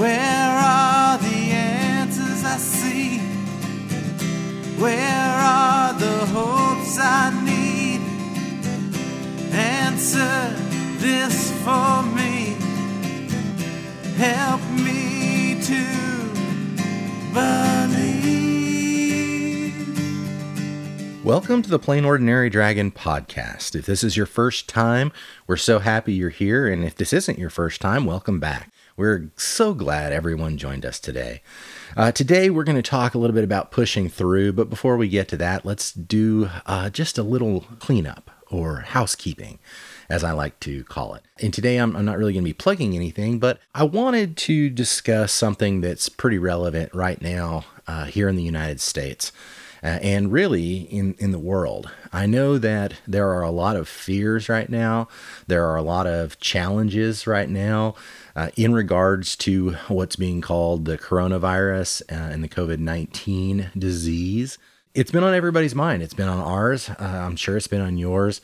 Where are the answers I see? Where are the hopes I need? Answer this for me. Help me to believe. Welcome to the Plain Ordinary Dragon podcast. If this is your first time, we're so happy you're here. And if this isn't your first time, welcome back. We're so glad everyone joined us today. Uh, today, we're going to talk a little bit about pushing through, but before we get to that, let's do uh, just a little cleanup or housekeeping, as I like to call it. And today, I'm, I'm not really going to be plugging anything, but I wanted to discuss something that's pretty relevant right now uh, here in the United States. Uh, and really in, in the world. I know that there are a lot of fears right now. There are a lot of challenges right now uh, in regards to what's being called the coronavirus uh, and the COVID 19 disease. It's been on everybody's mind. It's been on ours. Uh, I'm sure it's been on yours.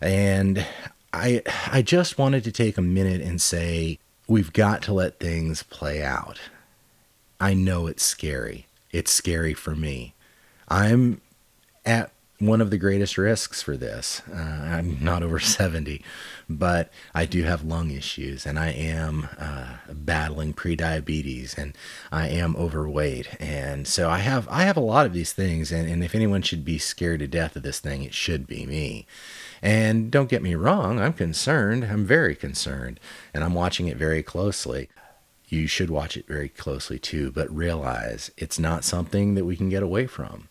And I, I just wanted to take a minute and say we've got to let things play out. I know it's scary. It's scary for me. I'm at one of the greatest risks for this. Uh, I'm not over 70, but I do have lung issues and I am uh, battling prediabetes and I am overweight. And so I have I have a lot of these things and, and if anyone should be scared to death of this thing, it should be me. And don't get me wrong, I'm concerned. I'm very concerned and I'm watching it very closely. You should watch it very closely too, but realize it's not something that we can get away from.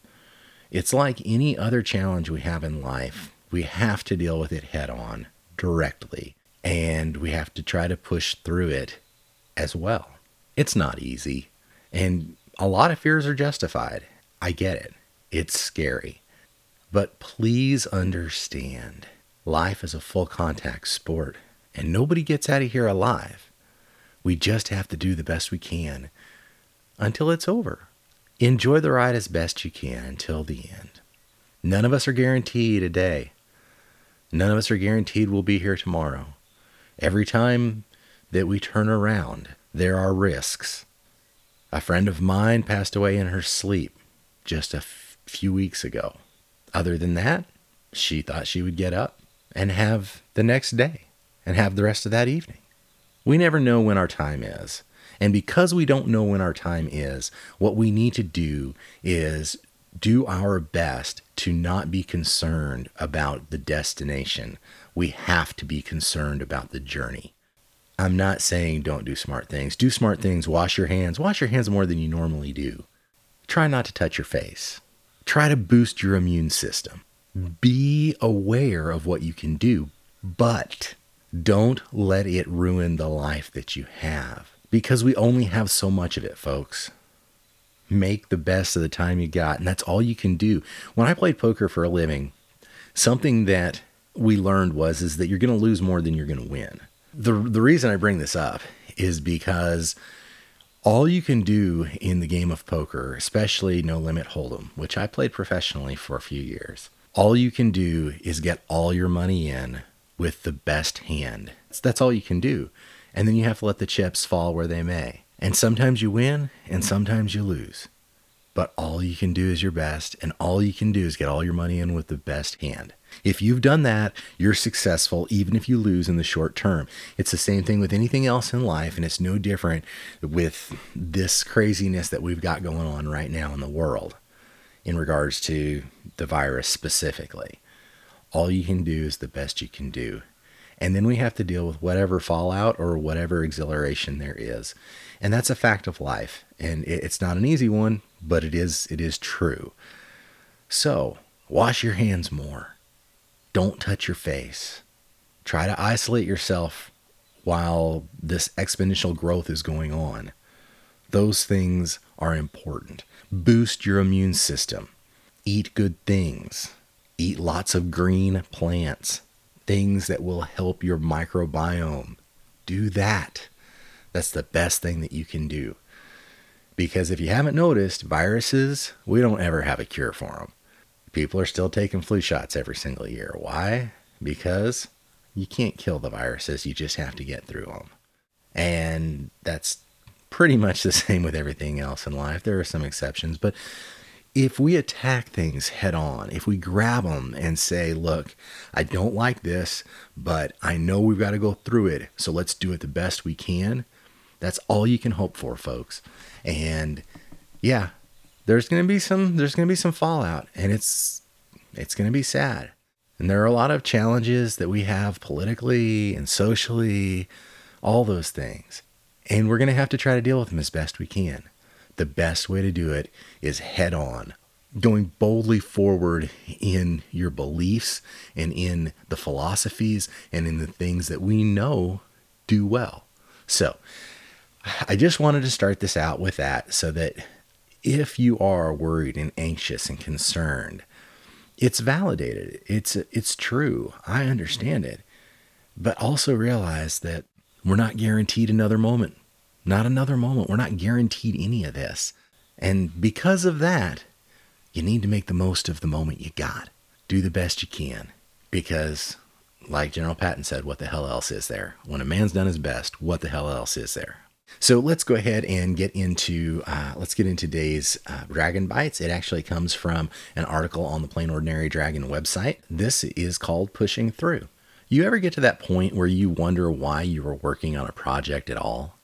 It's like any other challenge we have in life. We have to deal with it head on, directly, and we have to try to push through it as well. It's not easy, and a lot of fears are justified. I get it. It's scary. But please understand life is a full contact sport, and nobody gets out of here alive. We just have to do the best we can until it's over. Enjoy the ride as best you can until the end. None of us are guaranteed a day. None of us are guaranteed we'll be here tomorrow. Every time that we turn around, there are risks. A friend of mine passed away in her sleep just a f- few weeks ago. Other than that, she thought she would get up and have the next day and have the rest of that evening. We never know when our time is. And because we don't know when our time is, what we need to do is do our best to not be concerned about the destination. We have to be concerned about the journey. I'm not saying don't do smart things. Do smart things, wash your hands, wash your hands more than you normally do. Try not to touch your face. Try to boost your immune system. Be aware of what you can do, but don't let it ruin the life that you have because we only have so much of it, folks. Make the best of the time you got, and that's all you can do. When I played poker for a living, something that we learned was is that you're going to lose more than you're going to win. The the reason I bring this up is because all you can do in the game of poker, especially no limit hold'em, which I played professionally for a few years, all you can do is get all your money in with the best hand. That's all you can do and then you have to let the chips fall where they may. And sometimes you win, and sometimes you lose. But all you can do is your best, and all you can do is get all your money in with the best hand. If you've done that, you're successful even if you lose in the short term. It's the same thing with anything else in life, and it's no different with this craziness that we've got going on right now in the world in regards to the virus specifically. All you can do is the best you can do and then we have to deal with whatever fallout or whatever exhilaration there is. And that's a fact of life. And it's not an easy one but it is it is true. So wash your hands more. Don't touch your face. Try to isolate yourself while this exponential growth is going on. Those things are important. Boost your immune system. Eat good things. Eat lots of green plants things that will help your microbiome. Do that. That's the best thing that you can do. Because if you haven't noticed, viruses, we don't ever have a cure for them. People are still taking flu shots every single year. Why? Because you can't kill the viruses, you just have to get through them. And that's pretty much the same with everything else in life. There are some exceptions, but if we attack things head on, if we grab them and say, look, I don't like this, but I know we've got to go through it, so let's do it the best we can, that's all you can hope for, folks. And yeah, there's going to be some there's going to be some fallout and it's it's going to be sad. And there are a lot of challenges that we have politically and socially, all those things. And we're going to have to try to deal with them as best we can the best way to do it is head on, going boldly forward in your beliefs and in the philosophies and in the things that we know do well. So, I just wanted to start this out with that so that if you are worried and anxious and concerned, it's validated. It's it's true. I understand it. But also realize that we're not guaranteed another moment. Not another moment. We're not guaranteed any of this. And because of that, you need to make the most of the moment you got. Do the best you can. Because, like General Patton said, what the hell else is there? When a man's done his best, what the hell else is there? So let's go ahead and get into uh, let's get into today's uh, Dragon Bites. It actually comes from an article on the Plain Ordinary Dragon website. This is called Pushing Through. You ever get to that point where you wonder why you were working on a project at all?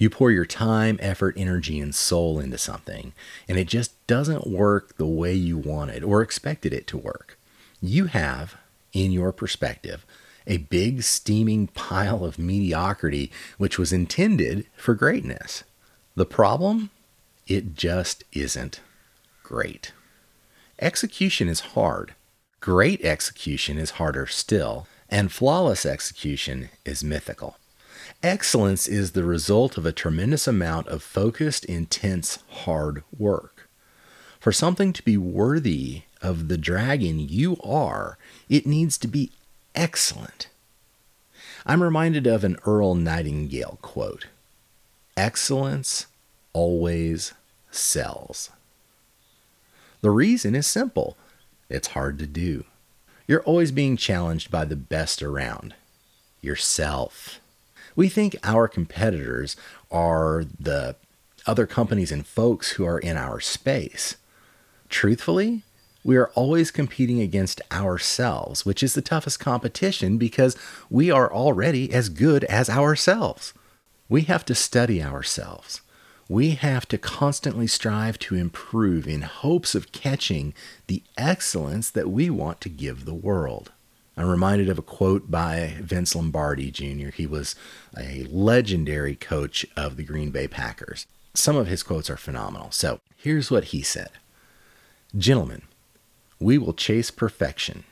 You pour your time, effort, energy, and soul into something, and it just doesn't work the way you wanted or expected it to work. You have, in your perspective, a big steaming pile of mediocrity which was intended for greatness. The problem? It just isn't great. Execution is hard. Great execution is harder still, and flawless execution is mythical. Excellence is the result of a tremendous amount of focused, intense, hard work. For something to be worthy of the dragon you are, it needs to be excellent. I'm reminded of an Earl Nightingale quote Excellence always sells. The reason is simple it's hard to do. You're always being challenged by the best around yourself. We think our competitors are the other companies and folks who are in our space. Truthfully, we are always competing against ourselves, which is the toughest competition because we are already as good as ourselves. We have to study ourselves. We have to constantly strive to improve in hopes of catching the excellence that we want to give the world. I'm reminded of a quote by Vince Lombardi Jr. He was a legendary coach of the Green Bay Packers. Some of his quotes are phenomenal. So here's what he said Gentlemen, we will chase perfection,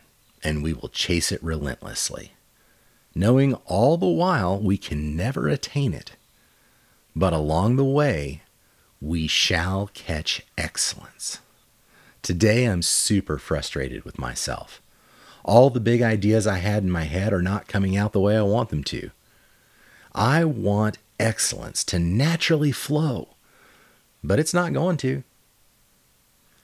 and we will chase it relentlessly, knowing all the while we can never attain it. But along the way, we shall catch excellence. Today, I'm super frustrated with myself all the big ideas I had in my head are not coming out the way I want them to. I want excellence to naturally flow, but it's not going to.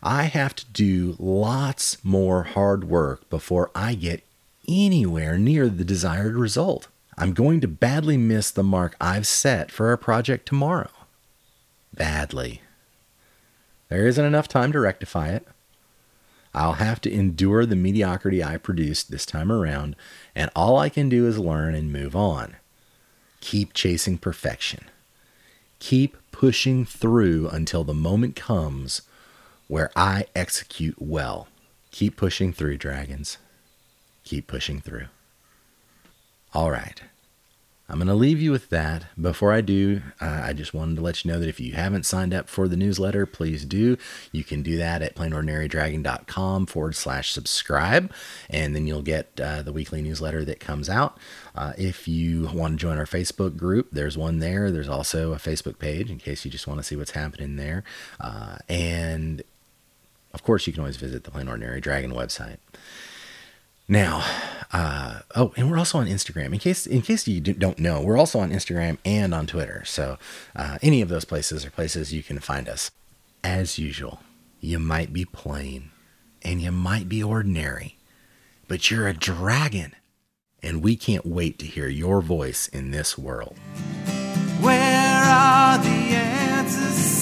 I have to do lots more hard work before I get anywhere near the desired result. I'm going to badly miss the mark I've set for our project tomorrow. Badly. There isn't enough time to rectify it. I'll have to endure the mediocrity I produced this time around, and all I can do is learn and move on. Keep chasing perfection. Keep pushing through until the moment comes where I execute well. Keep pushing through, dragons. Keep pushing through. All right. I'm going to leave you with that. Before I do, uh, I just wanted to let you know that if you haven't signed up for the newsletter, please do. You can do that at plainordinarydragon.com forward slash subscribe, and then you'll get uh, the weekly newsletter that comes out. Uh, if you want to join our Facebook group, there's one there. There's also a Facebook page in case you just want to see what's happening there. Uh, and of course, you can always visit the Plain Ordinary Dragon website. Now, uh, oh, and we're also on Instagram. In case in case you don't know, we're also on Instagram and on Twitter. So uh, any of those places are places you can find us. As usual, you might be plain and you might be ordinary, but you're a dragon, and we can't wait to hear your voice in this world. Where are the answers?